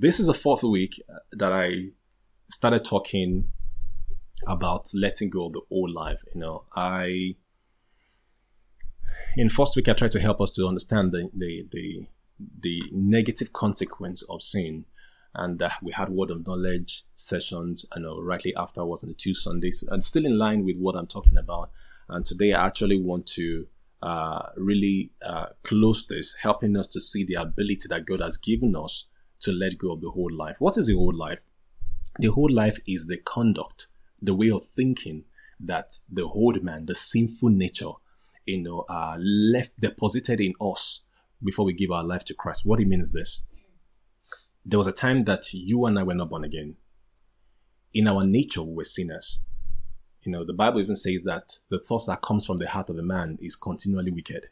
This is the fourth week uh, that I started talking about letting go of the old life. You know, I in first week I tried to help us to understand the the the, the negative consequence of sin, and uh, we had word of knowledge sessions. I know rightly afterwards on the two Sundays, and still in line with what I'm talking about. And today I actually want to uh, really uh, close this, helping us to see the ability that God has given us to let go of the whole life. What is the whole life? The whole life is the conduct, the way of thinking that the old man, the sinful nature, you know, uh, left deposited in us before we give our life to Christ. What it means is this: there was a time that you and I were not born again. In our nature, we were sinners. You know, the Bible even says that the thoughts that comes from the heart of a man is continually wicked.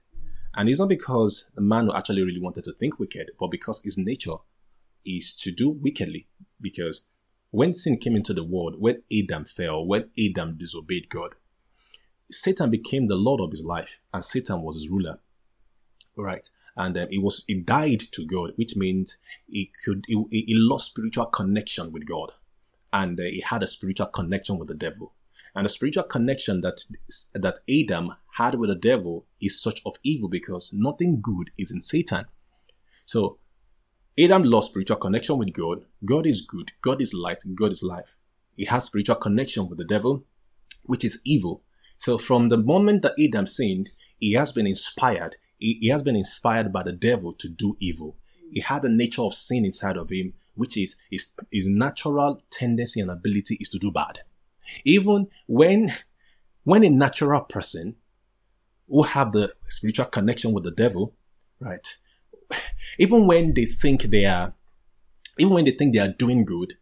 And it's not because the man actually really wanted to think wicked, but because his nature is to do wickedly. Because when sin came into the world, when Adam fell, when Adam disobeyed God, Satan became the lord of his life, and Satan was his ruler. Right, and um, it was it died to God, which means he could he, he lost spiritual connection with God, and uh, he had a spiritual connection with the devil. And the spiritual connection that that Adam had with the devil is such of evil because nothing good is in Satan. So Adam lost spiritual connection with God. God is good. God is light. God is life. He has spiritual connection with the devil, which is evil. So from the moment that Adam sinned, he has been inspired. He, he has been inspired by the devil to do evil. He had a nature of sin inside of him, which is his, his natural tendency and ability is to do bad. Even when when a natural person who have the spiritual connection with the devil, right? even when they think they are, even when they think they are doing good,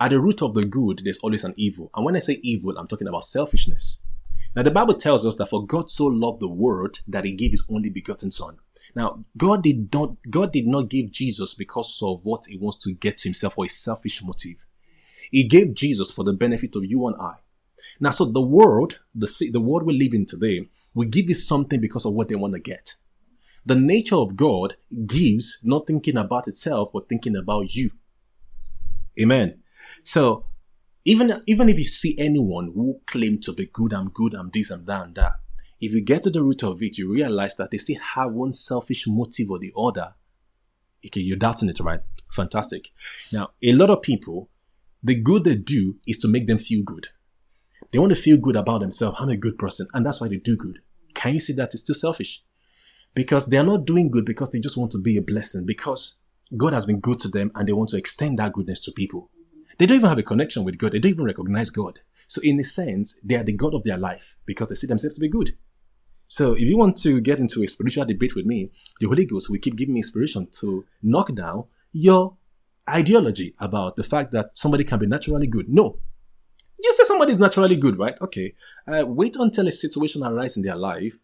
at the root of the good, there's always an evil. And when I say evil, I'm talking about selfishness. Now, the Bible tells us that for God so loved the world that he gave his only begotten son. Now, God did not, God did not give Jesus because of what he wants to get to himself or a selfish motive. He gave Jesus for the benefit of you and I. Now, so the world, the, the world we live in today, will give you something because of what they want to get. The nature of God gives not thinking about itself, but thinking about you. Amen. So even even if you see anyone who claim to be good, I'm good, I'm this, I'm that, and that. If you get to the root of it, you realize that they still have one selfish motive or the other. Okay, you're doubting it, right? Fantastic. Now, a lot of people, the good they do is to make them feel good. They want to feel good about themselves. I'm a good person, and that's why they do good. Can you see that it's still selfish? Because they are not doing good because they just want to be a blessing, because God has been good to them and they want to extend that goodness to people. They don't even have a connection with God, they don't even recognize God. So, in a sense, they are the God of their life because they see themselves to be good. So, if you want to get into a spiritual debate with me, the Holy Ghost will keep giving me inspiration to knock down your ideology about the fact that somebody can be naturally good. No. You say somebody is naturally good, right? Okay. Uh, wait until a situation arises in their life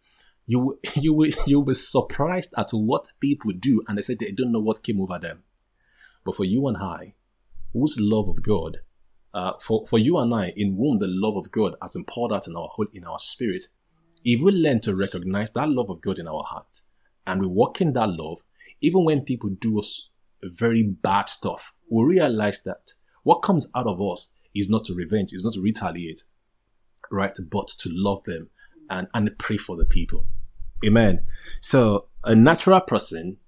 you you will you'll be surprised at what people do and they say they don't know what came over them. But for you and I, whose love of God, uh, for, for you and I, in whom the love of God has been poured out in our whole in our spirit, if we learn to recognize that love of God in our heart and we walk in that love, even when people do us very bad stuff, we realize that what comes out of us is not to revenge, is not to retaliate, right? But to love them and, and pray for the people. Amen. So a natural person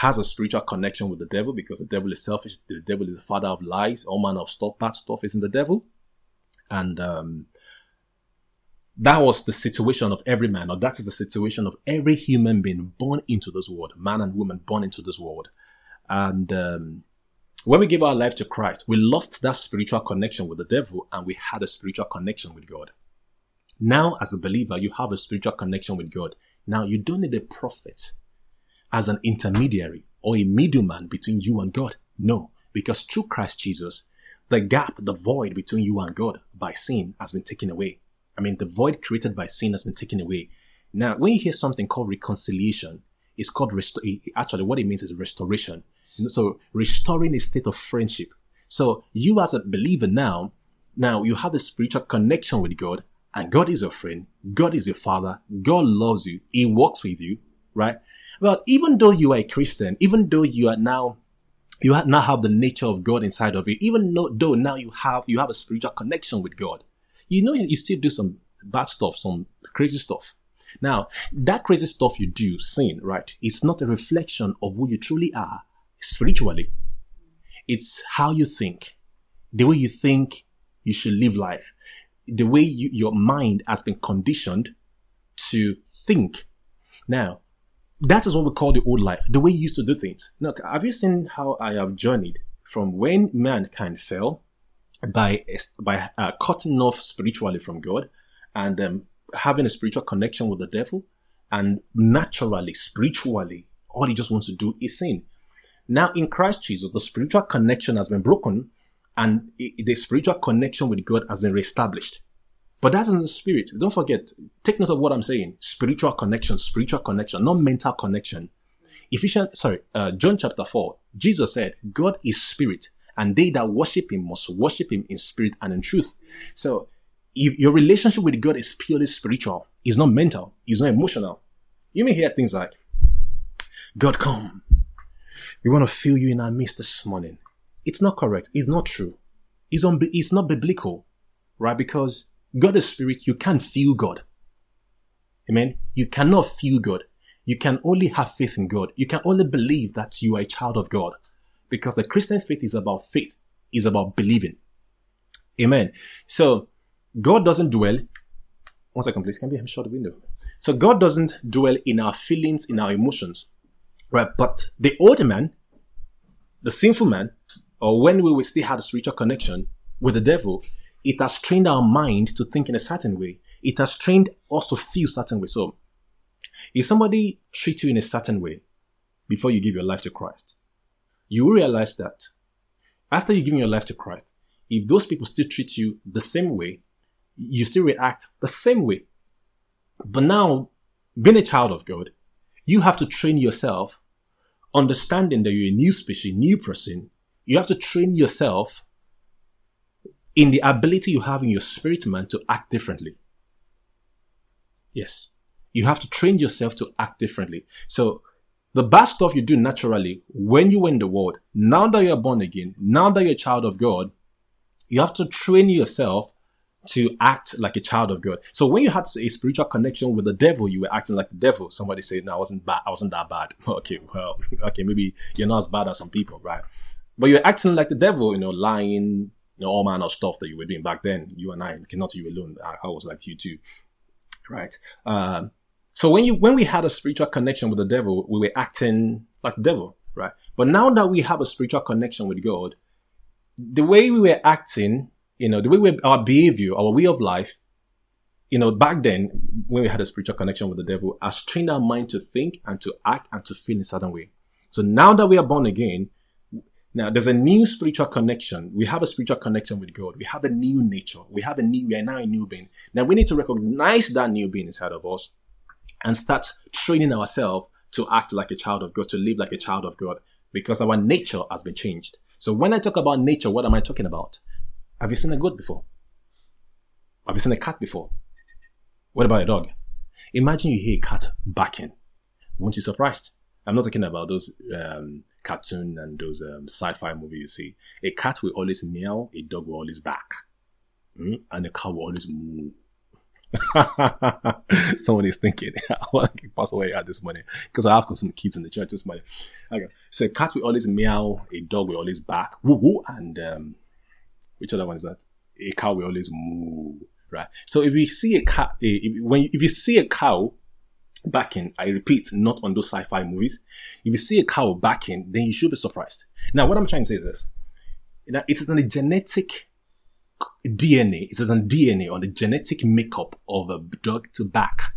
has a spiritual connection with the devil because the devil is selfish. The devil is the father of lies. All manner of stuff, bad stuff is in the devil. And um, that was the situation of every man, or that is the situation of every human being born into this world, man and woman born into this world. And um, when we give our life to Christ, we lost that spiritual connection with the devil and we had a spiritual connection with God. Now, as a believer, you have a spiritual connection with God. Now, you don't need a prophet as an intermediary or a middleman between you and God. No, because through Christ Jesus, the gap, the void between you and God by sin has been taken away. I mean, the void created by sin has been taken away. Now, when you hear something called reconciliation, it's called rest- actually what it means is restoration. So, restoring a state of friendship. So, you as a believer now, now you have a spiritual connection with God and God is your friend, God is your father, God loves you, He walks with you, right? But even though you are a Christian, even though you are now You now have the nature of God inside of you, even though now you have you have a spiritual connection with God. You know you still do some bad stuff, some crazy stuff. Now, that crazy stuff you do, sin, right? It's not a reflection of who you truly are spiritually. It's how you think, the way you think you should live life, the way you, your mind has been conditioned to think. Now, that is what we call the old life, the way you used to do things. Look, have you seen how I have journeyed from when mankind fell by by uh, cutting off spiritually from God and um, having a spiritual connection with the devil, and naturally, spiritually, all he just wants to do is sin. Now, in Christ Jesus, the spiritual connection has been broken, and the spiritual connection with God has been reestablished. But that's in the spirit. Don't forget, take note of what I'm saying. Spiritual connection, spiritual connection, not mental connection. Ephesians, sorry, uh, John chapter 4, Jesus said, God is spirit, and they that worship him must worship him in spirit and in truth. So if your relationship with God is purely spiritual, it's not mental, it's not emotional. You may hear things like, God come. We want to feel you in our midst this morning. It's not correct. It's not true. It's, un- it's not biblical, right? Because God is spirit. You can't feel God. Amen. You cannot feel God. You can only have faith in God. You can only believe that you are a child of God. Because the Christian faith is about faith, is about believing. Amen. So God doesn't dwell. One second, please. Can we shut the window? So God doesn't dwell in our feelings, in our emotions, right? But the old man, the sinful man, or when we still had a spiritual connection with the devil, it has trained our mind to think in a certain way. It has trained us to feel certain way. So, if somebody treats you in a certain way before you give your life to Christ, you will realize that after you give your life to Christ, if those people still treat you the same way, you still react the same way. But now, being a child of God, you have to train yourself, understanding that you're a new species, new person. You have to train yourself in the ability you have in your spirit man to act differently. Yes. You have to train yourself to act differently. So the bad stuff you do naturally when you were in the world, now that you're born again, now that you're a child of God, you have to train yourself to act like a child of God. So when you had a spiritual connection with the devil, you were acting like the devil. Somebody said, "No, I wasn't bad. I wasn't that bad." Okay, well, okay, maybe you're not as bad as some people, right? But you're acting like the devil, you know, lying, you know, all manner of stuff that you were doing back then. You and I, not you alone. I, I was like you too, right? Um, so when you when we had a spiritual connection with the devil, we were acting like the devil, right? But now that we have a spiritual connection with God, the way we were acting you know, the way we, our behavior, our way of life, you know, back then when we had a spiritual connection with the devil, has trained our mind to think and to act and to feel in a certain way. So now that we are born again, now there's a new spiritual connection. We have a spiritual connection with God. We have a new nature. We have a new, we are now a new being. Now we need to recognize that new being inside of us and start training ourselves to act like a child of God, to live like a child of God, because our nature has been changed. So when I talk about nature, what am I talking about? Have you seen a goat before? Have you seen a cat before? What about a dog? Imagine you hear a cat barking. Won't you surprised? I'm not talking about those um, cartoon and those um, sci-fi movies you see. A cat will always meow, a dog will always bark, mm? and a cow will always moo. Someone is thinking, I want to pass away at this morning because I have some kids in the church this morning. Okay, so a cat will always meow, a dog will always bark, woo woo, and um, which other one is that? A cow will always moo, right? So if you see a cat, if, when if you see a cow backing, I repeat, not on those sci-fi movies. If you see a cow backing, then you should be surprised. Now, what I'm trying to say is this: it is on the genetic DNA. It is on DNA on the genetic makeup of a dog to back.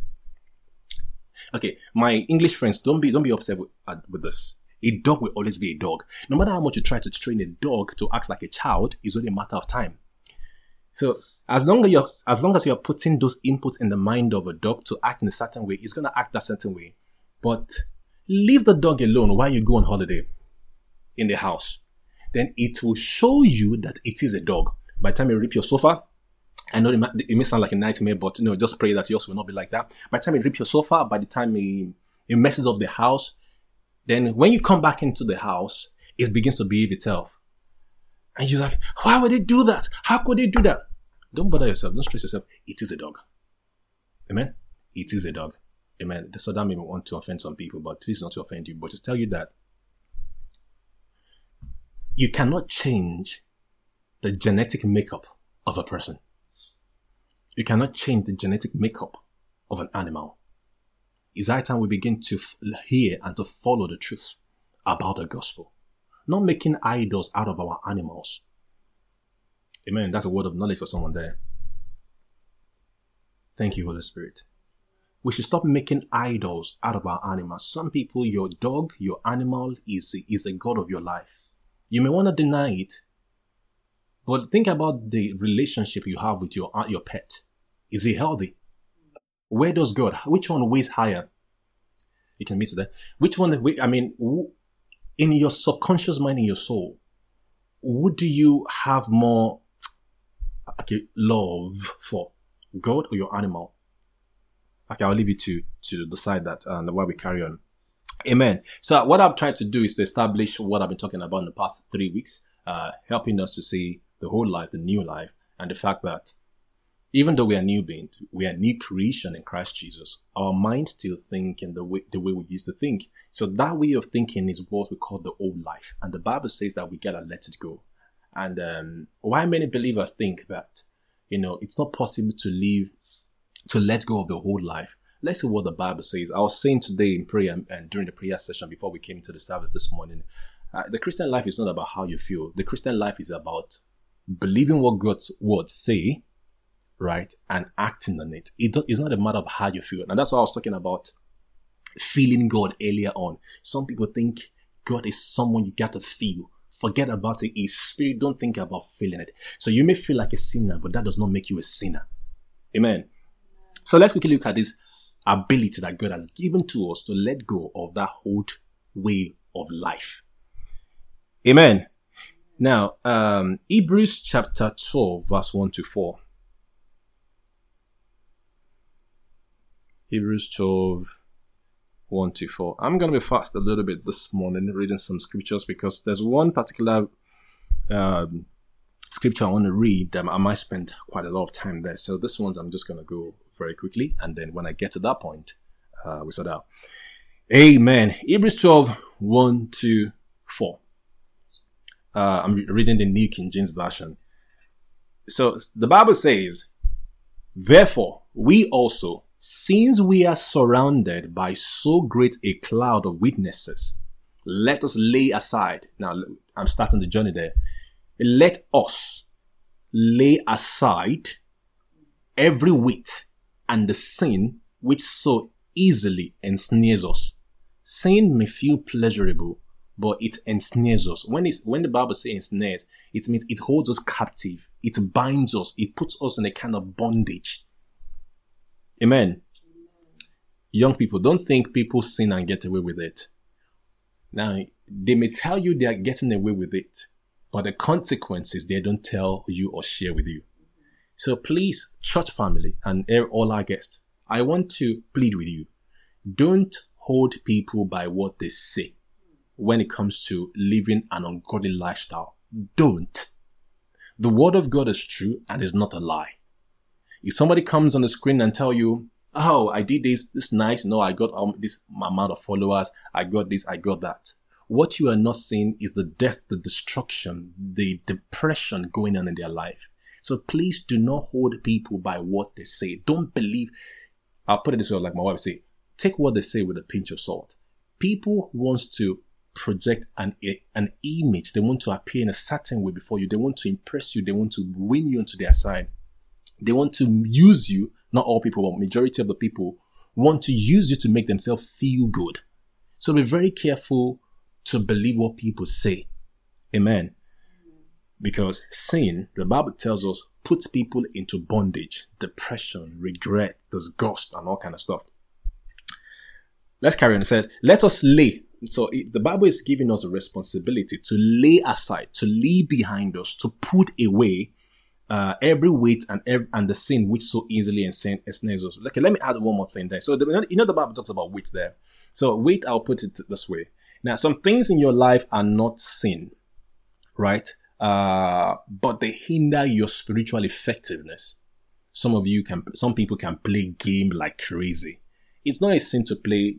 Okay, my English friends, don't be don't be upset with, uh, with this. A dog will always be a dog. No matter how much you try to train a dog to act like a child, it's only a matter of time. So as long as you're as long as you're putting those inputs in the mind of a dog to act in a certain way, it's gonna act a certain way. But leave the dog alone while you go on holiday in the house. Then it will show you that it is a dog. By the time you rip your sofa, I know it may, it may sound like a nightmare, but you know, just pray that yours will not be like that. By the time you rip your sofa, by the time it, it messes up the house, then when you come back into the house, it begins to behave itself. And you're like, why would it do that? How could it do that? Don't bother yourself. Don't stress yourself. It is a dog. Amen. It is a dog. Amen. So that may want to offend some people, but this is not to offend you, but to tell you that you cannot change the genetic makeup of a person. You cannot change the genetic makeup of an animal. It's high time we begin to f- hear and to follow the truth about the gospel, not making idols out of our animals. Amen. That's a word of knowledge for someone there. Thank you, Holy Spirit. We should stop making idols out of our animals. Some people, your dog, your animal is, is a God of your life. You may want to deny it, but think about the relationship you have with your, your pet. Is he healthy? Where does God? Which one weighs higher? You can meet that. Which one? I mean, in your subconscious mind, in your soul, would do you have more okay, love for God or your animal? Okay, I'll leave you to to decide that and while we carry on. Amen. So what I'm trying to do is to establish what I've been talking about in the past three weeks, uh, helping us to see the whole life, the new life, and the fact that even though we are new beings, we are new creation in Christ Jesus. Our minds still think in the way the way we used to think. So that way of thinking is what we call the old life, and the Bible says that we gotta let it go. And um, why many believers think that you know it's not possible to live to let go of the whole life. Let's see what the Bible says. I was saying today in prayer and during the prayer session before we came to the service this morning, uh, the Christian life is not about how you feel. The Christian life is about believing what God's words say, right, and acting on it. it. It's not a matter of how you feel. And that's what I was talking about feeling God earlier on. Some people think God is someone you got to feel. Forget about it. Spirit. Don't think about feeling it. So you may feel like a sinner, but that does not make you a sinner. Amen. So let's quickly look at this ability that God has given to us to let go of that old way of life. Amen. Now, um, Hebrews chapter 12, verse 1 to 4. Hebrews 12, 1 to 4. I'm going to be fast a little bit this morning reading some scriptures because there's one particular um, scripture I want to read I might spend quite a lot of time there. So this one's I'm just going to go very quickly. And then when I get to that point, uh, we sort out. Amen. Hebrews 12, 1 to 4. Uh, I'm reading the New King James Version. So the Bible says, Therefore, we also, since we are surrounded by so great a cloud of witnesses, let us lay aside. Now, I'm starting the journey there. Let us lay aside every weight and the sin which so easily ensnares us. Sin may feel pleasurable, but it ensnares us. When it's when the Bible says ensnares, it means it holds us captive, it binds us, it puts us in a kind of bondage. Amen. Young people, don't think people sin and get away with it. Now, they may tell you they are getting away with it, but the consequences they don't tell you or share with you. So please, church family and all our guests, I want to plead with you. Don't hold people by what they say when it comes to living an ungodly lifestyle. Don't. The word of God is true and is not a lie. If somebody comes on the screen and tell you, oh, I did this, this nice, no, I got um, this amount of followers, I got this, I got that. What you are not seeing is the death, the destruction, the depression going on in their life. So please do not hold people by what they say. Don't believe. I'll put it this way, like my wife say, take what they say with a pinch of salt. People wants to project an an image. They want to appear in a certain way before you. They want to impress you. They want to win you onto their side. They want to use you. Not all people, but majority of the people want to use you to make themselves feel good. So be very careful to believe what people say. Amen. Because sin, the Bible tells us, puts people into bondage, depression, regret, disgust, and all kind of stuff. Let's carry on. It said, let us lay. So the Bible is giving us a responsibility to lay aside, to leave behind us, to put away uh, every weight and every, and the sin which so easily ensnares us. Okay, let me add one more thing there. So the, you know the Bible talks about weight there. So weight, I'll put it this way. Now, some things in your life are not sin, right? Uh, but they hinder your spiritual effectiveness. Some of you can, some people can play game like crazy. It's not a sin to play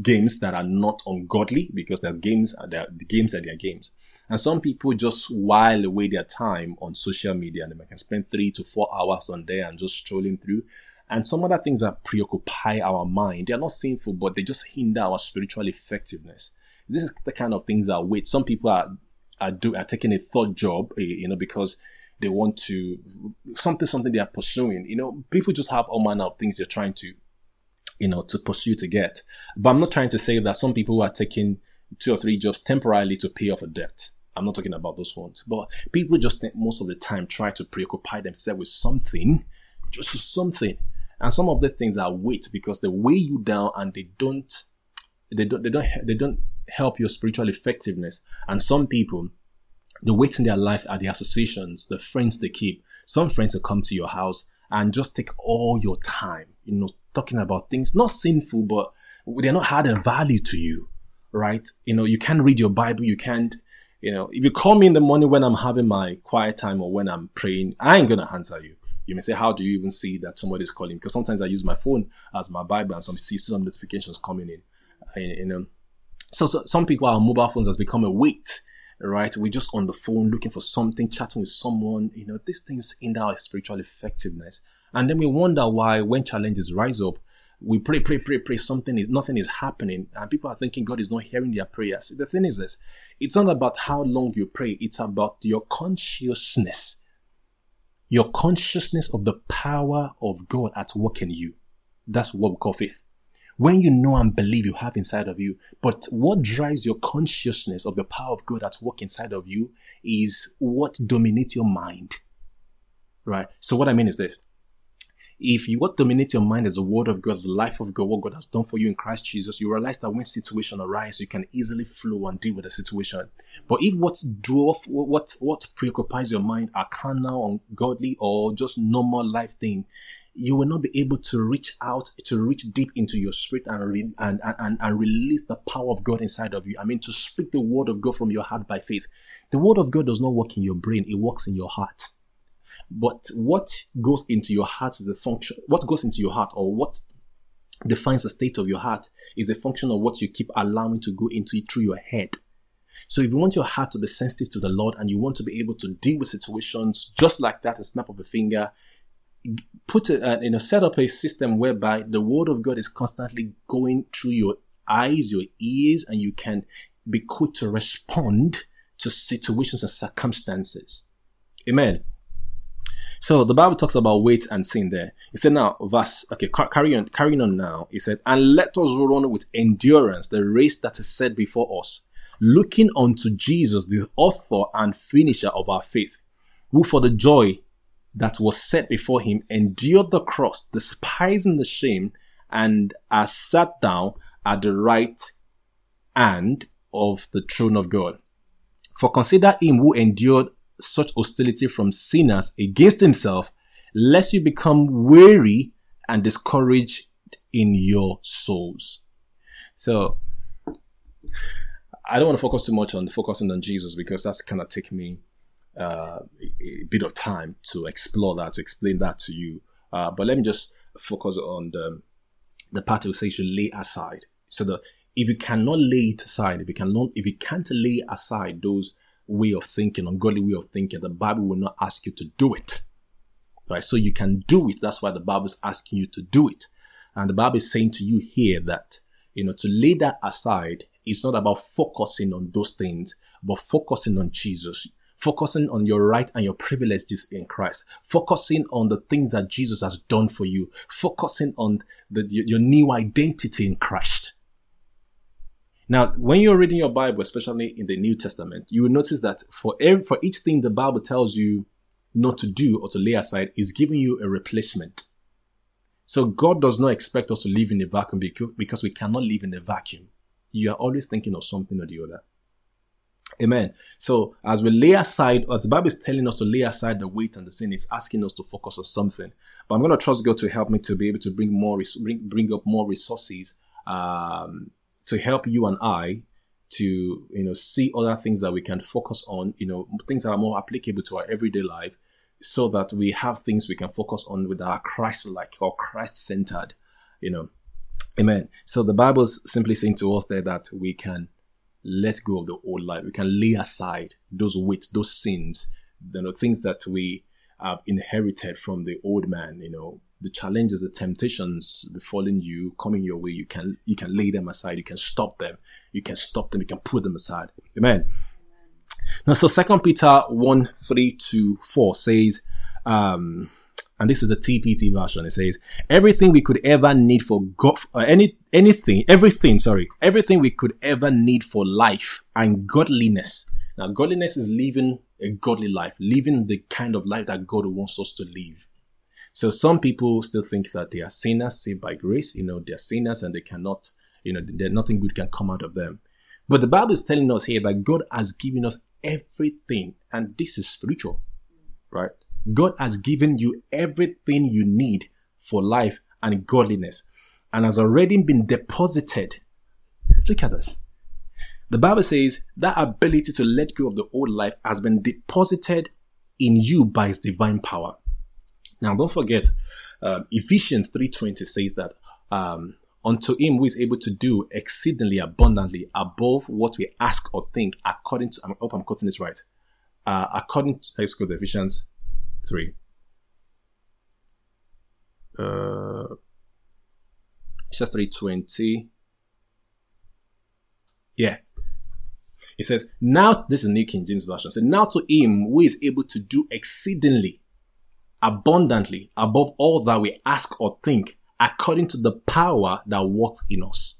games that are not ungodly because their games are their the games are their games. And some people just while away their time on social media and they can spend three to four hours on there and just strolling through. And some other things that preoccupy our mind, they are not sinful, but they just hinder our spiritual effectiveness. This is the kind of things that wait. Some people are are do are taking a third job, eh, you know, because they want to something something they are pursuing. You know, people just have all manner of things they're trying to, you know, to pursue to get. But I'm not trying to say that some people are taking two or three jobs temporarily to pay off a debt. I'm not talking about those ones. But people just most of the time try to preoccupy themselves with something, just something. And some of the things are weight because they weigh you down and they don't they don't they don't they don't help your spiritual effectiveness. And some people, the weight in their life are the associations, the friends they keep. Some friends will come to your house and just take all your time, you know, talking about things not sinful, but they're not adding value to you, right? You know, you can't read your Bible, you can't, you know, if you call me in the morning when I'm having my quiet time or when I'm praying, I ain't gonna answer you. You may say, How do you even see that somebody's calling? Because sometimes I use my phone as my Bible and some see some notifications coming in. You know, so, so some people, our mobile phones has become a weight, right? We're just on the phone looking for something, chatting with someone. You know, these things hinder our spiritual effectiveness. And then we wonder why, when challenges rise up, we pray, pray, pray, pray. Something is nothing is happening, and people are thinking God is not hearing their prayers. The thing is this: it's not about how long you pray; it's about your consciousness, your consciousness of the power of God at work in you. That's what we call faith when you know and believe you have inside of you. But what drives your consciousness of the power of God at work inside of you is what dominates your mind. Right? So what I mean is this. If you what dominates your mind is the word of God, the life of God, what God has done for you in Christ Jesus, you realize that when situation arises, you can easily flow and deal with the situation. But if what drove what what preoccupies your mind are carnal, ungodly, or just normal life thing, you will not be able to reach out to reach deep into your spirit and, re- and, and, and release the power of God inside of you. I mean, to speak the word of God from your heart by faith. The word of God does not work in your brain, it works in your heart. But what goes into your heart is a function, what goes into your heart or what defines the state of your heart is a function of what you keep allowing to go into it through your head. So if you want your heart to be sensitive to the Lord and you want to be able to deal with situations just like that, a snap of a finger, put a, uh, you know set up a system whereby the word of God is constantly going through your eyes, your ears, and you can be quick to respond to situations and circumstances. Amen. So the Bible talks about weight and sin there. It said now, verse, okay, carry on, carrying on now. It said, and let us run with endurance the race that is set before us, looking unto Jesus, the author and finisher of our faith, who for the joy that was set before him endured the cross, despising the shame, and has sat down at the right hand of the throne of God. For consider him who endured such hostility from sinners against himself, lest you become weary and discouraged in your souls. So, I don't want to focus too much on focusing on Jesus because that's kind of take me uh, a bit of time to explore that, to explain that to you. Uh, but let me just focus on the, the part we say you should lay aside. So that if you cannot lay it aside, if you cannot, if you can't lay aside those way of thinking, ungodly way of thinking, the Bible will not ask you to do it. Right? So you can do it. That's why the Bible is asking you to do it. And the Bible is saying to you here that, you know, to lay that aside, it's not about focusing on those things, but focusing on Jesus focusing on your right and your privileges in Christ, focusing on the things that Jesus has done for you, focusing on the, your new identity in Christ. Now, when you're reading your Bible, especially in the New Testament, you will notice that for every, for each thing the Bible tells you not to do or to lay aside, is giving you a replacement. So God does not expect us to live in a vacuum because we cannot live in a vacuum. You are always thinking of something or the other. Amen. So as we lay aside, as the Bible is telling us to lay aside the weight and the sin, it's asking us to focus on something. But I'm going to trust God to help me to be able to bring more, bring, bring up more resources um, to help you and I to you know see other things that we can focus on you know things that are more applicable to our everyday life so that we have things we can focus on with our christ like or christ centered you know. Amen. So the bible's simply saying to us there that we can let go of the old life we can lay aside those weights those sins you know things that we have inherited from the old man you know the challenges the temptations befalling you coming your way you can you can lay them aside you can stop them you can stop them you can put them aside amen, now so second peter 1 3 to 4 says um and this is the TPT version. It says everything we could ever need for God, uh, any anything, everything. Sorry, everything we could ever need for life and godliness. Now, godliness is living a godly life, living the kind of life that God wants us to live. So some people still think that they are sinners saved by grace. You know, they're sinners and they cannot, you know, nothing good can come out of them. But the Bible is telling us here that God has given us everything, and this is spiritual, right? God has given you everything you need for life and godliness, and has already been deposited. Look at this. The Bible says that ability to let go of the old life has been deposited in you by His divine power. Now, don't forget, um, Ephesians 3.20 says that um, unto him who is able to do exceedingly abundantly above what we ask or think according to, I hope I'm quoting this right, uh, according to, let's go to Ephesians 3. Uh, Ephesians 3.20. Yeah. It says, now, this is New King James Version. So now to him who is able to do exceedingly abundantly above all that we ask or think according to the power that works in us.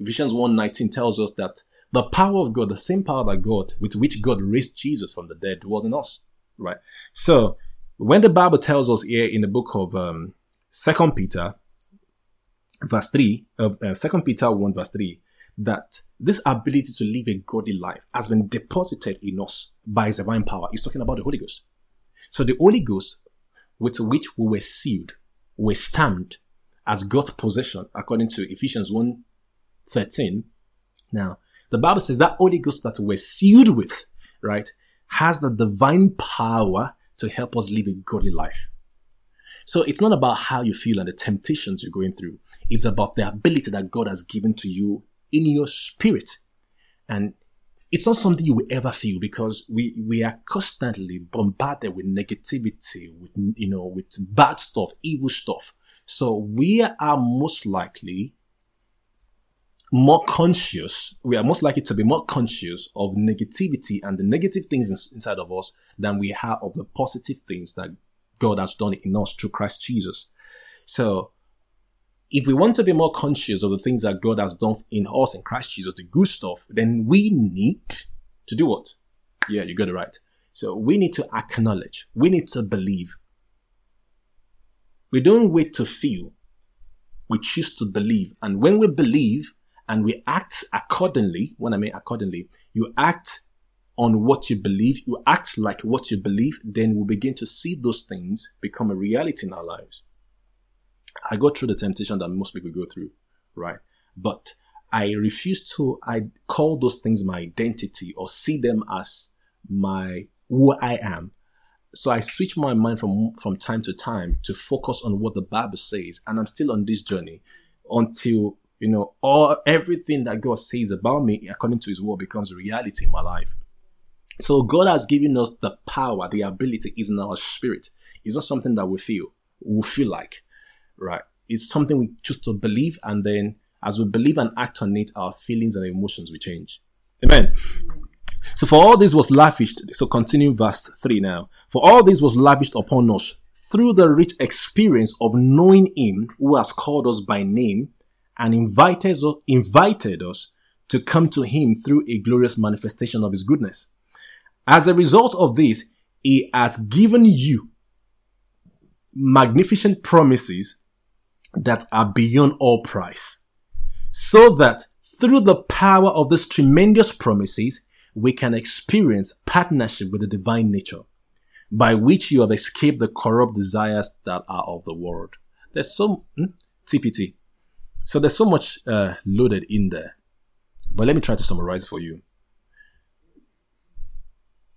Ephesians 1:19 tells us that the power of God, the same power that God, with which God raised Jesus from the dead, was in us. Right? So when the Bible tells us here in the book of um, Second Peter, verse 3, of uh, 2 Peter 1, verse 3, that this ability to live a godly life has been deposited in us by his divine power. He's talking about the Holy Ghost. So the Holy Ghost with which we were sealed, were stamped as God's possession, according to Ephesians 1 13. Now, the Bible says that Holy Ghost that we're sealed with, right, has the divine power to help us live a godly life. So it's not about how you feel and the temptations you're going through. It's about the ability that God has given to you in your spirit. And it's not something you will ever feel because we we are constantly bombarded with negativity with you know with bad stuff evil stuff. So we are most likely more conscious we are most likely to be more conscious of negativity and the negative things inside of us than we are of the positive things that god has done in us through christ jesus. So if we want to be more conscious of the things that God has done in us in Christ Jesus, the good stuff, then we need to do what? Yeah, you got it right. So we need to acknowledge, we need to believe. We don't wait to feel, we choose to believe. And when we believe and we act accordingly, when I mean accordingly, you act on what you believe, you act like what you believe, then we begin to see those things become a reality in our lives. I go through the temptation that most people go through, right? But I refuse to I call those things my identity or see them as my who I am. So I switch my mind from from time to time to focus on what the Bible says, and I'm still on this journey until you know all everything that God says about me according to His word becomes reality in my life. So God has given us the power, the ability is in our spirit. It's not something that we feel, we feel like right? It's something we choose to believe, and then as we believe and act on it, our feelings and emotions will change. Amen. So for all this was lavished, so continue verse 3 now. For all this was lavished upon us through the rich experience of knowing him who has called us by name and invited us, invited us to come to him through a glorious manifestation of his goodness. As a result of this, he has given you magnificent promises that are beyond all price. So that through the power of these tremendous promises, we can experience partnership with the divine nature, by which you have escaped the corrupt desires that are of the world. There's so hmm, TPT. So there's so much uh, loaded in there. But let me try to summarize for you.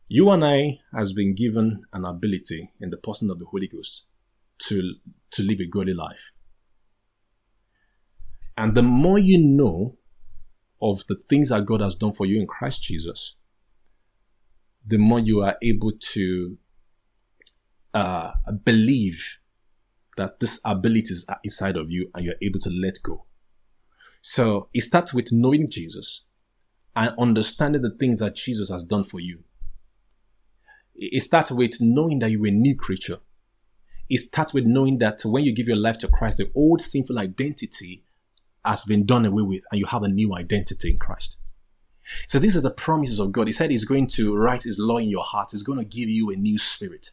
You and I has been given an ability in the person of the Holy Ghost to, to live a godly life. And the more you know of the things that God has done for you in Christ Jesus, the more you are able to uh, believe that this ability is inside of you and you're able to let go. So it starts with knowing Jesus and understanding the things that Jesus has done for you. It starts with knowing that you're a new creature. It starts with knowing that when you give your life to Christ, the old sinful identity has been done away with and you have a new identity in Christ. So these are the promises of God. He said he's going to write his law in your heart. He's going to give you a new spirit.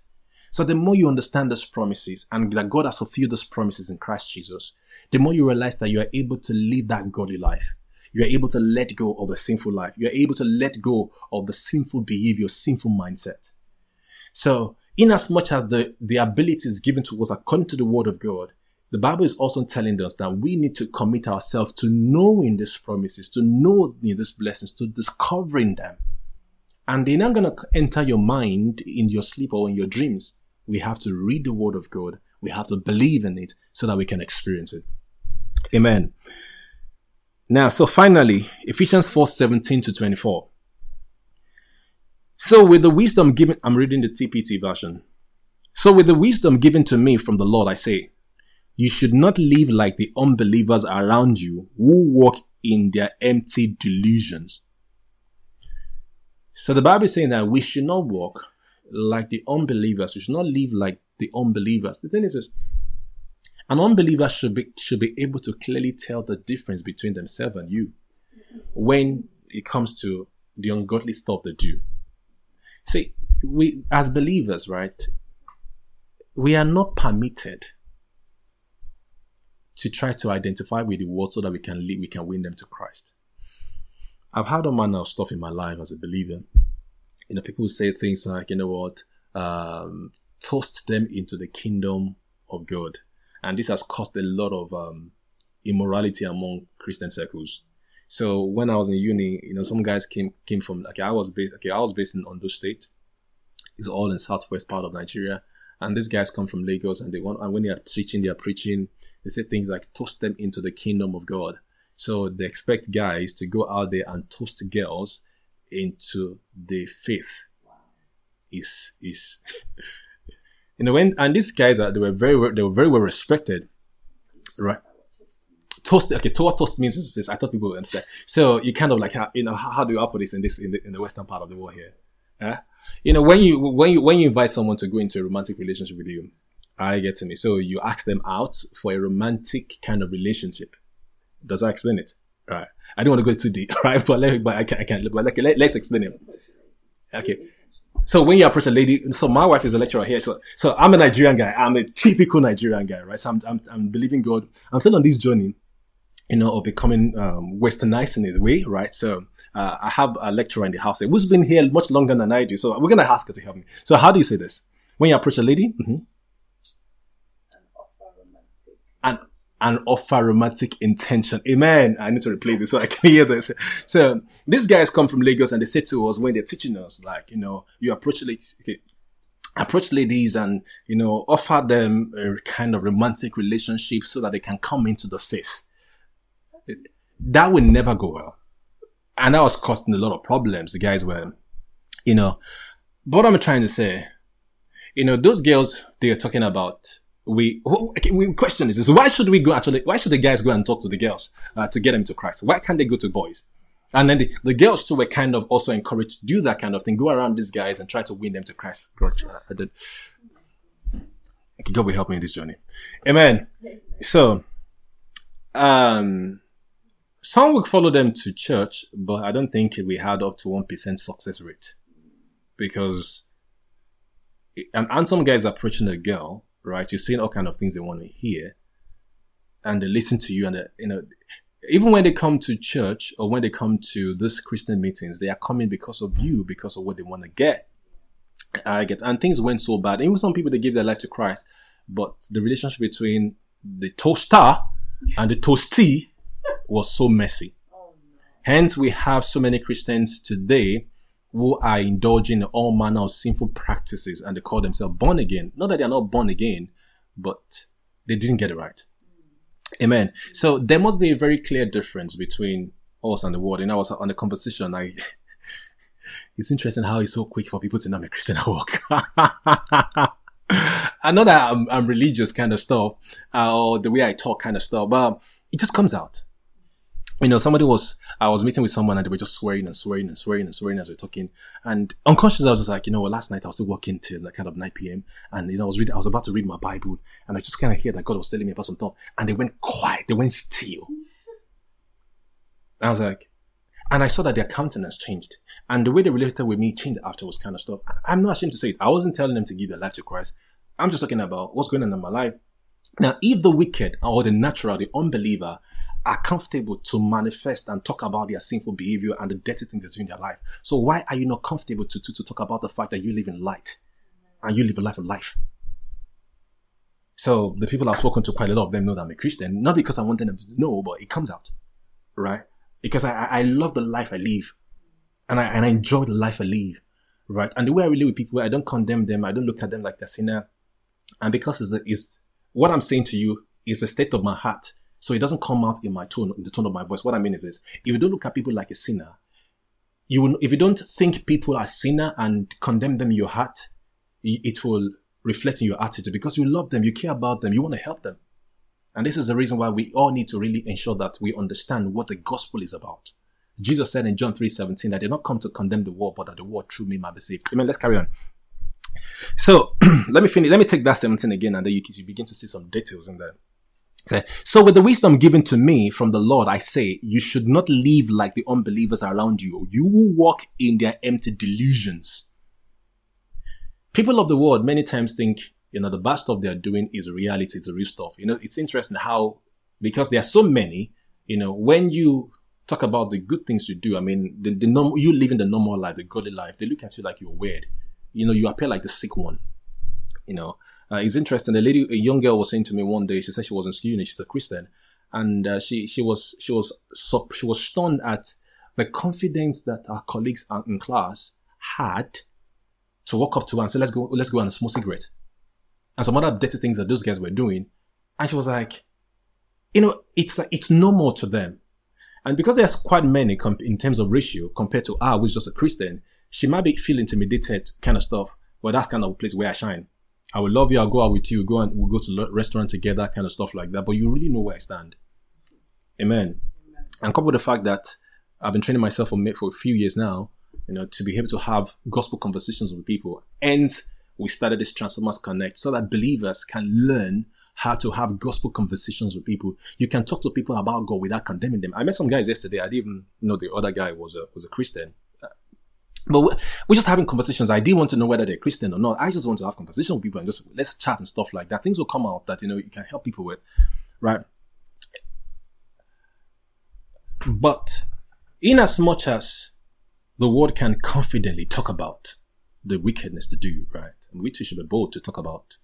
So the more you understand those promises and that God has fulfilled those promises in Christ Jesus, the more you realize that you are able to live that godly life. You are able to let go of the sinful life. You are able to let go of the sinful behavior, sinful mindset. So, in as much as the, the abilities given to us according to the word of God, the Bible is also telling us that we need to commit ourselves to knowing these promises, to know these blessings, to discovering them. And they're not going to enter your mind in your sleep or in your dreams. We have to read the word of God. We have to believe in it so that we can experience it. Amen. Now, so finally, Ephesians 4 17 to 24. So, with the wisdom given, I'm reading the TPT version. So, with the wisdom given to me from the Lord, I say, you should not live like the unbelievers around you who walk in their empty delusions. So the Bible is saying that we should not walk like the unbelievers. We should not live like the unbelievers. The thing is this, an unbeliever should be should be able to clearly tell the difference between themselves and you when it comes to the ungodly stuff they do. See, we as believers, right? We are not permitted to try to identify with the world so that we can lead, we can win them to Christ. I've had all manner of stuff in my life as a believer. You know, people say things like, you know what, um, toast them into the kingdom of God. And this has caused a lot of um, immorality among Christian circles. So when I was in uni, you know, some guys came came from okay, I was based okay, I was based in Ondo State. It's all in southwest part of Nigeria. And these guys come from Lagos and they want and when they are teaching, they are preaching they say things like toast them into the kingdom of God. So they expect guys to go out there and toast girls into the faith. Is is you know when and these guys are they were very they were very well respected, right? Toast okay, to what toast means is this. I thought people would understand. So you kind of like you know how, how do you operate this in this in the, in the western part of the world here? Uh, you know when you when you when you invite someone to go into a romantic relationship with you, I get to me. So you ask them out for a romantic kind of relationship. Does that explain it? All right. I don't want to go too deep, right? But let, me, but I can't, I can, but like, let, let's explain it. Okay. So when you approach a lady, so my wife is a lecturer here. So, so I'm a Nigerian guy. I'm a typical Nigerian guy, right? So I'm, I'm, I'm believing God. I'm still on this journey, you know, of becoming, um, westernized in his way, right? So, uh, I have a lecturer in the house who's been here much longer than I do. So we're going to ask her to help me. So how do you say this? When you approach a lady, mm-hmm. And and offer romantic intention. Amen. I need to replay this so I can hear this. So these guys come from Lagos and they say to us when they're teaching us, like, you know, you approach ladies, okay, approach ladies and, you know, offer them a kind of romantic relationship so that they can come into the faith. That will never go well. And that was causing a lot of problems. The guys were, you know, but I'm trying to say, you know, those girls they are talking about, we, okay, we question this is why should we go actually why should the guys go and talk to the girls uh, to get them to christ? Why can't they go to boys? And then the, the girls too were kind of also encouraged to do that kind of thing go around these guys and try to win them to christ. God i did. God will help me in this journey. Amen. So um some would follow them to church but i don't think we had up to 1% success rate. Because and some guys approaching a girl right? You're saying all kind of things they want to hear, and they listen to you, and they, you know, even when they come to church or when they come to this Christian meetings, they are coming because of you, because of what they want to get. I get, and things went so bad. Even some people they give their life to Christ, but the relationship between the toaster and the toastee was so messy. Oh, Hence, we have so many Christians today who are indulging in all manner of sinful practices and they call themselves born again. Not that they are not born again, but they didn't get it right. Amen. So there must be a very clear difference between us and the world. And I was on the conversation. I it's interesting how it's so quick for people to know I'm Christian at work. I know that I'm, I'm religious kind of stuff, uh, or the way I talk kind of stuff, but it just comes out you know, somebody was, I was meeting with someone and they were just swearing and swearing and swearing and swearing as we are talking. And unconsciously, I was just like, you know, last night I was still working till like kind of 9 p.m. And, you know, I was reading, I was about to read my Bible and I just kind of hear that God was telling me about some stuff and they went quiet. They went still. I was like, and I saw that their countenance changed. And the way they related with me changed afterwards kind of stuff. I'm not ashamed to say it. I wasn't telling them to give their life to Christ. I'm just talking about what's going on in my life. Now, if the wicked or the natural, the unbeliever are comfortable to manifest and talk about their sinful behavior and the dirty things they do in their life. So why are you not comfortable to, to, to talk about the fact that you live in light and you live a life of life? So the people I've spoken to, quite a lot of them know that I'm a Christian, not because I want them to know, but it comes out, right? Because I, I love the life I live and I, and I enjoy the life I live, right? And the way I relate with people, I don't condemn them. I don't look at them like they're sinner. And because it's, the, it's what I'm saying to you is the state of my heart so it doesn't come out in my tone, in the tone of my voice. What I mean is this: if you don't look at people like a sinner, you will, if you don't think people are sinner and condemn them in your heart, it will reflect in your attitude because you love them, you care about them, you want to help them. And this is the reason why we all need to really ensure that we understand what the gospel is about. Jesus said in John 3 17 that did not come to condemn the world, but that the world through me might be saved. Amen. Let's carry on. So let me finish. Let me take that 17 again, and then you, you begin to see some details in there. Eh? So with the wisdom given to me from the Lord, I say, you should not live like the unbelievers around you. You will walk in their empty delusions. People of the world many times think, you know, the bad stuff they are doing is reality, it's real stuff. You know, it's interesting how, because there are so many, you know, when you talk about the good things you do, I mean, the, the norm, you living the normal life, the godly life, they look at you like you're weird. You know, you appear like the sick one. You know, uh, it's interesting. A lady, a young girl, was saying to me one day. She said she was in school and she's a Christian, and uh, she she was she was she was stunned at the confidence that our colleagues in class had to walk up to her and say, "Let's go, let's go and smoke cigarette," and some other dirty things that those guys were doing. And she was like, "You know, it's like it's normal to them." And because there's quite many comp- in terms of ratio compared to her, who's just a Christian, she might be feel intimidated, kind of stuff. But that's kind of a place where I shine. I will love you. I'll go out with you. Go and we'll go to the restaurant together, kind of stuff like that. But you really know where I stand. Amen. Amen. And coupled with the fact that I've been training myself for for a few years now, you know, to be able to have gospel conversations with people. And we started this Transformers Connect so that believers can learn how to have gospel conversations with people. You can talk to people about God without condemning them. I met some guys yesterday. I didn't even know the other guy was a was a Christian. But we're just having conversations. I didn't want to know whether they're Christian or not. I just want to have conversation with people and just let's chat and stuff like that. Things will come out that you know you can help people with, right? But in as much as the world can confidently talk about the wickedness to do, right? And we too should be bold to talk about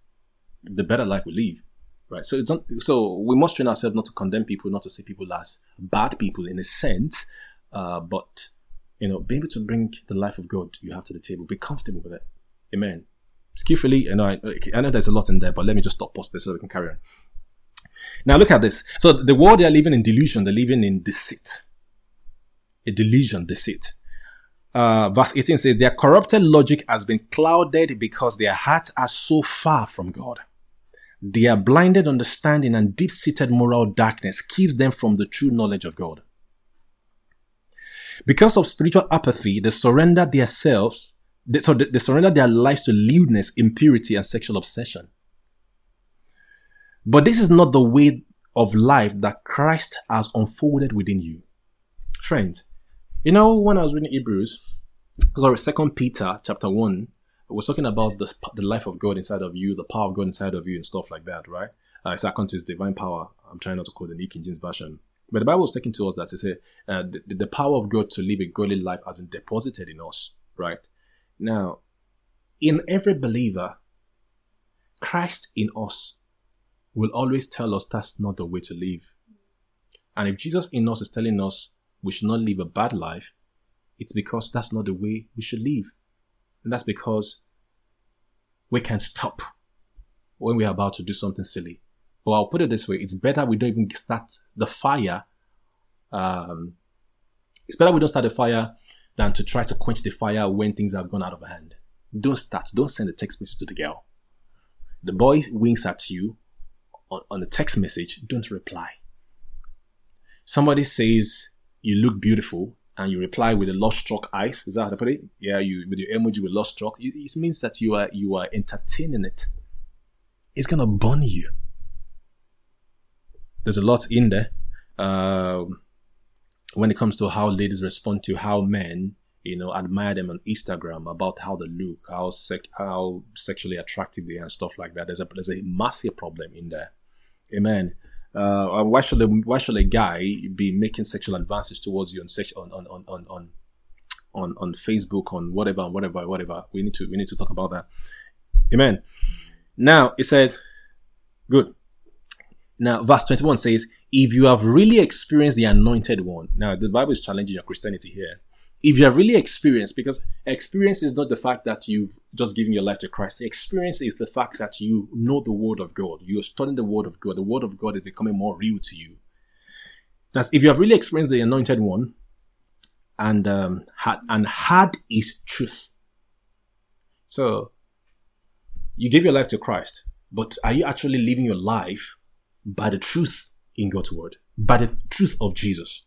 the better life we live, right? So it's not, so we must train ourselves not to condemn people, not to see people as bad people in a sense, uh, but you know, be able to bring the life of God you have to the table. Be comfortable with it. Amen. Skillfully, and I, I know there's a lot in there, but let me just stop pause this so we can carry on. Now look at this. So the world they are living in delusion, they're living in deceit. A delusion, deceit. Uh, verse 18 says, Their corrupted logic has been clouded because their hearts are so far from God. Their blinded understanding and deep seated moral darkness keeps them from the true knowledge of God. Because of spiritual apathy, they surrender themselves, they, so they, they surrender their lives to lewdness, impurity, and sexual obsession. But this is not the way of life that Christ has unfolded within you. Friends, you know, when I was reading Hebrews, sorry, Second Peter chapter 1, was talking about the, the life of God inside of you, the power of God inside of you, and stuff like that, right? Uh, it's to his divine power. I'm trying not to quote the New King James Version. But the Bible is taking to us that it says uh, the, the power of God to live a godly life has been deposited in us, right? Now, in every believer, Christ in us will always tell us that's not the way to live. And if Jesus in us is telling us we should not live a bad life, it's because that's not the way we should live. And that's because we can stop when we're about to do something silly. But I'll put it this way it's better we don't even start the fire. Um, it's better we don't start the fire than to try to quench the fire when things have gone out of hand. Don't start. Don't send a text message to the girl. The boy winks at you on, on text message. Don't reply. Somebody says you look beautiful and you reply with a lost struck eyes. Is that how to put it? Yeah, you with your emoji with lost struck. It means that you are you are entertaining it. It's gonna burn you. There's a lot in there. Um, when it comes to how ladies respond to how men, you know, admire them on Instagram about how they look, how sec- how sexually attractive they are, and stuff like that. There's a there's a massive problem in there. Amen. Uh, why should a, why should a guy be making sexual advances towards you on sex on on on on on on, on Facebook on whatever whatever whatever? We need to we need to talk about that. Amen. Now it says, good. Now verse twenty one says, if you have really experienced the anointed one, now the Bible is challenging your Christianity here. If you have really experienced, because experience is not the fact that you've just given your life to Christ. Experience is the fact that you know the Word of God. You're studying the Word of God. The Word of God is becoming more real to you. That's if you have really experienced the anointed one, and um, had and had is truth. So you gave your life to Christ, but are you actually living your life by the truth in God's word, by the truth of Jesus.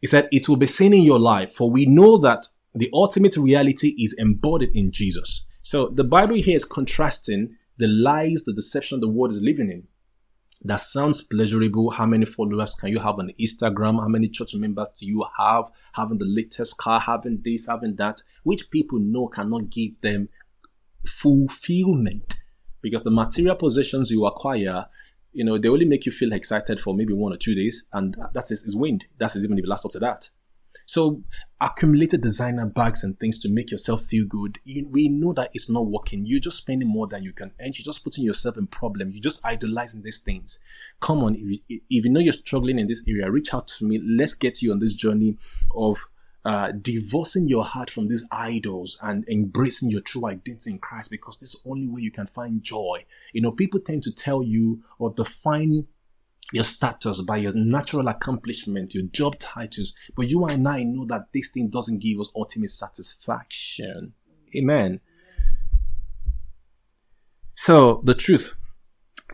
He said, It will be seen in your life, for we know that the ultimate reality is embodied in Jesus. So the Bible here is contrasting the lies, the deception the world is living in. That sounds pleasurable. How many followers can you have on Instagram? How many church members do you have? Having the latest car, having this, having that, which people know cannot give them fulfillment because the material possessions you acquire you know, they only make you feel excited for maybe one or two days, and that's is wind. That's even if it lasts up to that. So, accumulated designer bags and things to make yourself feel good. You, we know that it's not working. You're just spending more than you can earn. You're just putting yourself in problem. You're just idolizing these things. Come on, if you, if you know you're struggling in this area, reach out to me. Let's get you on this journey of uh, divorcing your heart from these idols and embracing your true identity in Christ because this is the only way you can find joy. You know, people tend to tell you or define your status by your natural accomplishment, your job titles, but you and I know that this thing doesn't give us ultimate satisfaction. Amen. So, the truth.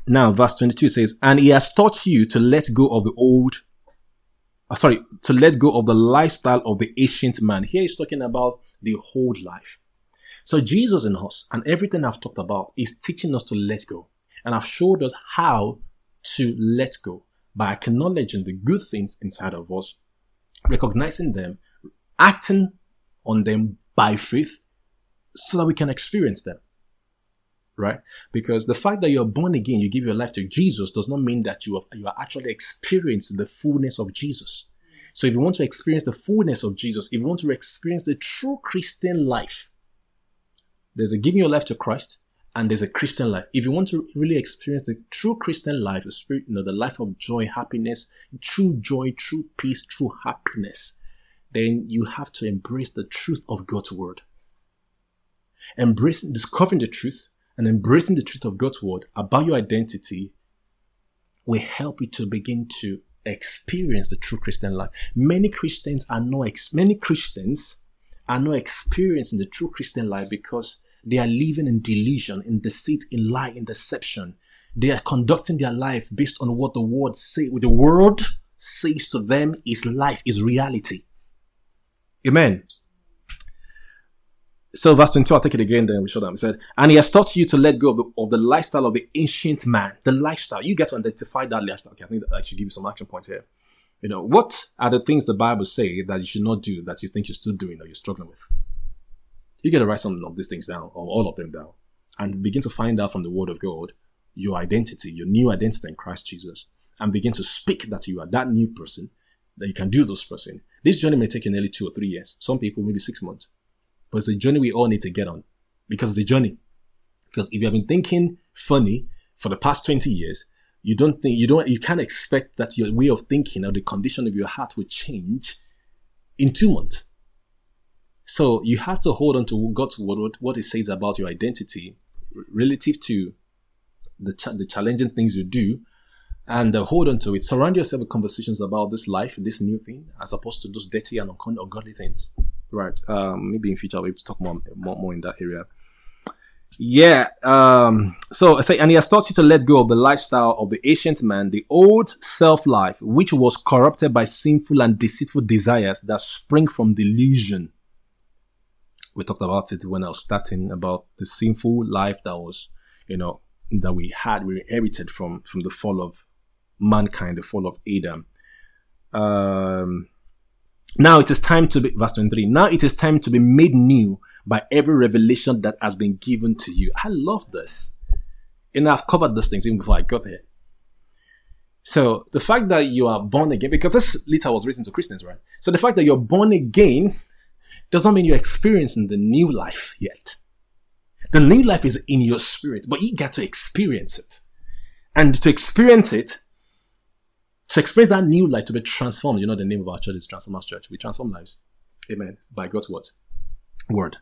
Now, verse 22 says, And he has taught you to let go of the old Uh, sorry, to let go of the lifestyle of the ancient man. Here he's talking about the whole life. So Jesus in us and everything I've talked about is teaching us to let go. And I've showed us how to let go by acknowledging the good things inside of us, recognizing them, acting on them by faith so that we can experience them right? Because the fact that you're born again, you give your life to Jesus, does not mean that you are, you are actually experiencing the fullness of Jesus. So if you want to experience the fullness of Jesus, if you want to experience the true Christian life, there's a giving your life to Christ and there's a Christian life. If you want to really experience the true Christian life, the spirit, you know, the life of joy, happiness, true joy, true peace, true happiness, then you have to embrace the truth of God's word. Embracing, discovering the truth, and embracing the truth of God's word about your identity will help you to begin to experience the true Christian life. Many Christians are not ex- many Christians are not experiencing the true Christian life because they are living in delusion, in deceit, in lie, in deception. They are conducting their life based on what the word say. What the world says to them is life, is reality. Amen. So verse 22, I'll take it again, then we show them. He said, And he has taught you to let go of the, of the lifestyle of the ancient man. The lifestyle. You get to identify that lifestyle. Okay, I think I should give you some action points here. You know, what are the things the Bible say that you should not do that you think you're still doing or you're struggling with? You get to write some of these things down, or all of them down, and begin to find out from the Word of God your identity, your new identity in Christ Jesus, and begin to speak that you are that new person, that you can do those person. This journey may take you nearly two or three years. Some people maybe six months. But it's a journey we all need to get on because it's a journey. Because if you have been thinking funny for the past 20 years, You don't think you don't you can't expect that your way of thinking or the condition of your heart will change in two months. So you have to hold on to God's word, what it says about your identity relative to the, the challenging things you do and uh, hold on to it. Surround yourself with conversations about this life, this new thing, as opposed to those dirty and ungodly things. Right. Um, maybe in future I'll be able to talk more, more, more in that area. Yeah. Um, so I say, and he has taught you to let go of the lifestyle of the ancient man, the old self life, which was corrupted by sinful and deceitful desires that spring from delusion. We talked about it when I was starting about the sinful life that was, you know, that we had, we inherited from from the fall of mankind, the fall of Adam. Um, now it is time to be, verse 23, now it is time to be made new by every revelation that has been given to you. I love this. And I've covered those things even before I got here. So the fact that you are born again, because this letter was written to Christians, right? So the fact that you're born again does not mean you're experiencing the new life yet. The new life is in your spirit, but you get to experience it. And to experience it, to experience that new life, to be transformed, you know, the name of our church is Transformers Church. We transform lives. Amen. By God's word. Word.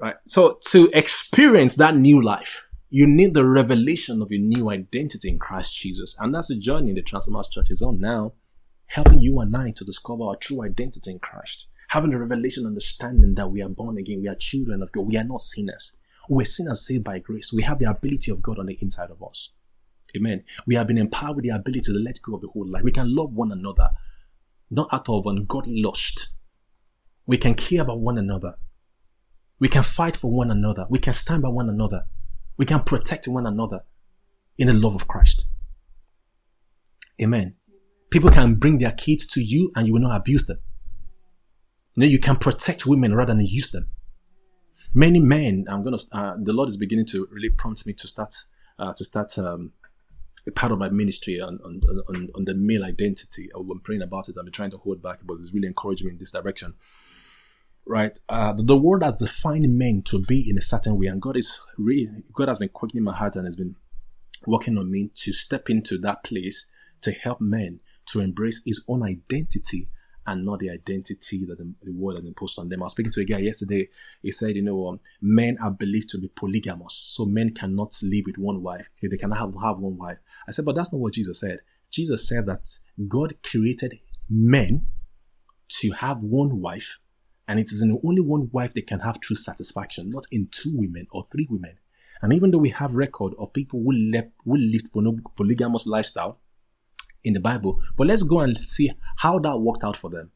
Right. So to experience that new life, you need the revelation of your new identity in Christ Jesus. And that's the journey the Transformers Church is on now, helping you and I to discover our true identity in Christ. Having the revelation understanding that we are born again, we are children of God, we are not sinners. We're sinners saved by grace. We have the ability of God on the inside of us. Amen. We have been empowered with the ability to let go of the whole life. We can love one another, not out of ungodly lust. We can care about one another. We can fight for one another. We can stand by one another. We can protect one another in the love of Christ. Amen. People can bring their kids to you and you will not abuse them. You, know, you can protect women rather than use them. Many men, I'm gonna. Uh, the Lord is beginning to really prompt me to start uh, to start um, part of my ministry on, on, on, on the male identity. I'm praying about it. I've been trying to hold back, but it's really encouraging me in this direction. Right? Uh, the, word has defined men to be in a certain way, and God is really, God has been quickening my heart and has been working on me to step into that place to help men to embrace his own identity and not the identity that the, the world has imposed on them. I was speaking to a guy yesterday. He said, you know, um, men are believed to be polygamous, so men cannot live with one wife. They cannot have, have one wife. I said, but that's not what Jesus said. Jesus said that God created men to have one wife, and it is in only one wife they can have true satisfaction, not in two women or three women. And even though we have record of people who, left, who lived polygamous lifestyle, in the Bible. But let's go and see how that worked out for them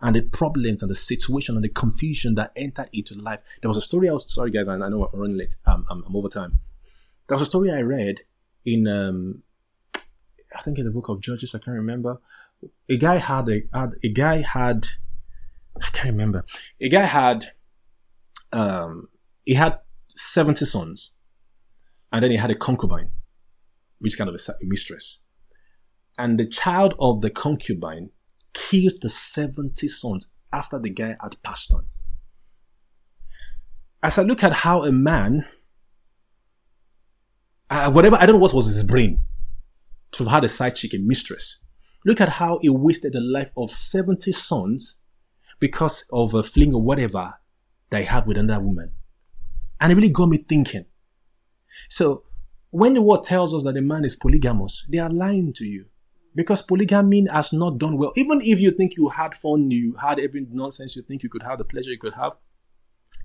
and the problems and the situation and the confusion that entered into life. There was a story I was sorry guys, I, know I'm running late. I'm, I'm, over time. There was a story I read in um, I think in the book of Judges. I can't remember. A guy had a had a guy had I can't remember. A guy had um he had seventy sons, and then he had a concubine, which kind of a, a mistress and the child of the concubine killed the 70 sons after the guy had passed on. As I look at how a man, uh, whatever, I don't know what was his brain to have had a side chick, a mistress. Look at how he wasted the life of 70 sons because of a fling or whatever that he had with another woman. And it really got me thinking. So, when the word tells us that a man is polygamous, they are lying to you. Because polygamy has not done well. Even if you think you had fun, you had every nonsense you think you could have, the pleasure you could have.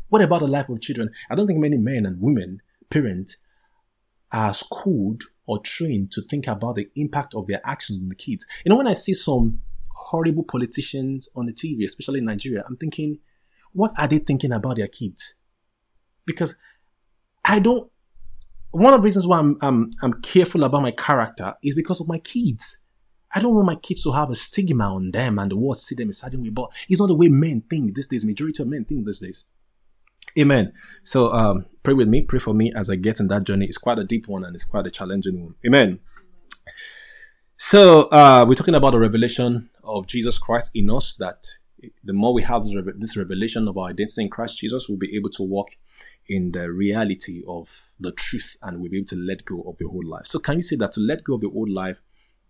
What about the life of children? I don't think many men and women, parents, are schooled or trained to think about the impact of their actions on the kids. You know, when I see some horrible politicians on the TV, especially in Nigeria, I'm thinking, what are they thinking about their kids? Because I don't. One of the reasons why I'm, I'm, I'm careful about my character is because of my kids. I don't want my kids to have a stigma on them and the world see them a certain way, but it's not the way men think these days. Majority of men think these days. Amen. So um, pray with me, pray for me as I get in that journey. It's quite a deep one and it's quite a challenging one. Amen. So uh, we're talking about the revelation of Jesus Christ in us that the more we have this revelation of our identity in Christ Jesus, we'll be able to walk in the reality of the truth and we'll be able to let go of the old life. So, can you say that to let go of the old life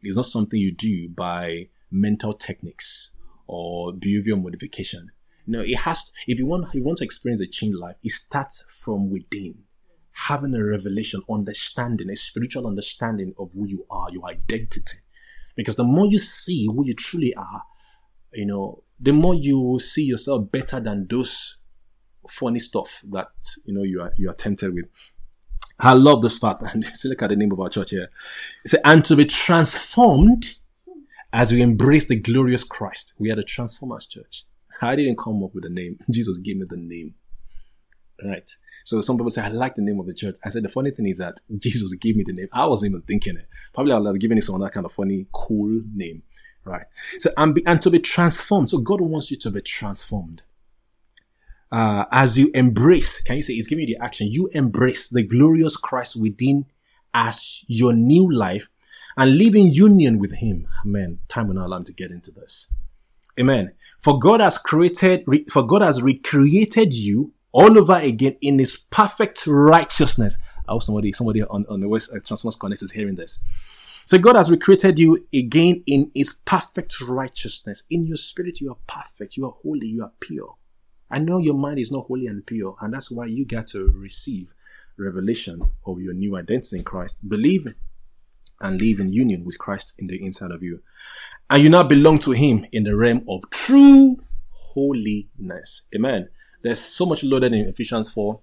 is not something you do by mental techniques or behavior modification? No, it has. To, if you want, you want to experience a changed life, it starts from within, having a revelation, understanding, a spiritual understanding of who you are, your identity. Because the more you see who you truly are, you know, the more you will see yourself better than those funny stuff that you know you are you are tempted with. I love this part, and see, look at the name of our church here. It said, "And to be transformed as we embrace the glorious Christ." We are the Transformers Church. I didn't come up with the name. Jesus gave me the name. Right. So some people say, I like the name of the church. I said, the funny thing is that Jesus gave me the name. I wasn't even thinking it. Probably I would have given it some other kind of funny, cool name. Right. So, and, be, and to be transformed. So God wants you to be transformed. Uh, as you embrace, can you say, He's giving you the action. You embrace the glorious Christ within as your new life and live in union with Him. Amen. Time will not allow me to get into this. Amen. For God has created, for God has recreated you all over again in His perfect righteousness. I hope somebody, somebody on, on the West uh, Transformers Connect is hearing this. So God has recreated you again in His perfect righteousness. In your spirit, you are perfect. You are holy. You are pure. I know your mind is not holy and pure, and that's why you got to receive revelation of your new identity in Christ. Believe and live in union with Christ in the inside of you. And you now belong to Him in the realm of true holiness. Amen. There's so much loaded in Ephesians 4.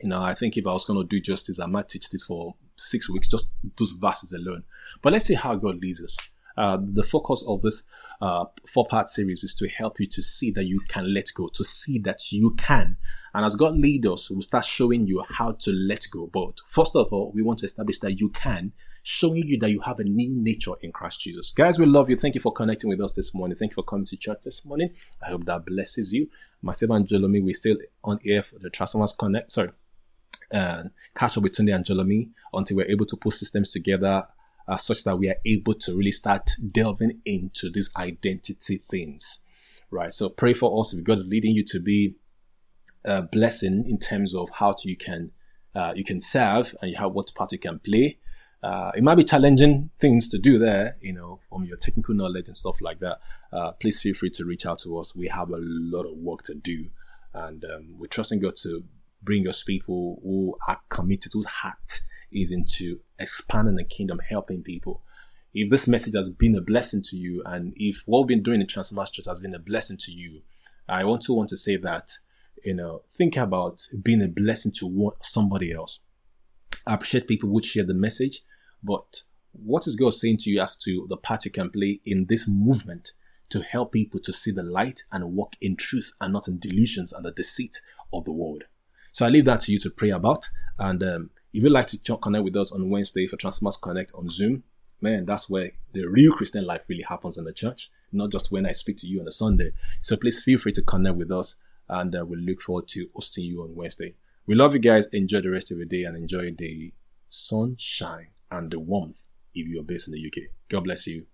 You know, I think if I was going to do justice, I might teach this for six weeks, just those verses alone. But let's see how God leads us. Uh, the focus of this uh, four part series is to help you to see that you can let go, to see that you can. And as God leads us, we'll start showing you how to let go. But first of all, we want to establish that you can showing you that you have a new nature in Christ Jesus. Guys, we love you. Thank you for connecting with us this morning. Thank you for coming to church this morning. I hope that blesses you. Myself and Jolomi, we're still on air for the Transformers Connect. Sorry. And catch up with Tunde and Jolomi until we're able to put systems together uh, such that we are able to really start delving into these identity things. Right. So pray for us if God is leading you to be a blessing in terms of how you can uh, you can serve and you have what part you can play uh, it might be challenging things to do there, you know, from your technical knowledge and stuff like that. Uh, please feel free to reach out to us. We have a lot of work to do, and um, we're trusting God to bring us people who are committed, whose heart is into expanding the kingdom, helping people. If this message has been a blessing to you, and if what we've been doing in Church has been a blessing to you, I also want to say that, you know, think about being a blessing to somebody else I appreciate people would share the message, but what is God saying to you as to the part you can play in this movement to help people to see the light and walk in truth and not in delusions and the deceit of the world? So I leave that to you to pray about. And um, if you'd like to connect with us on Wednesday for Transformers Connect on Zoom, man, that's where the real Christian life really happens in the church, not just when I speak to you on a Sunday. So please feel free to connect with us, and uh, we'll look forward to hosting you on Wednesday. We love you guys. Enjoy the rest of your day and enjoy the sunshine and the warmth if you're based in the UK. God bless you.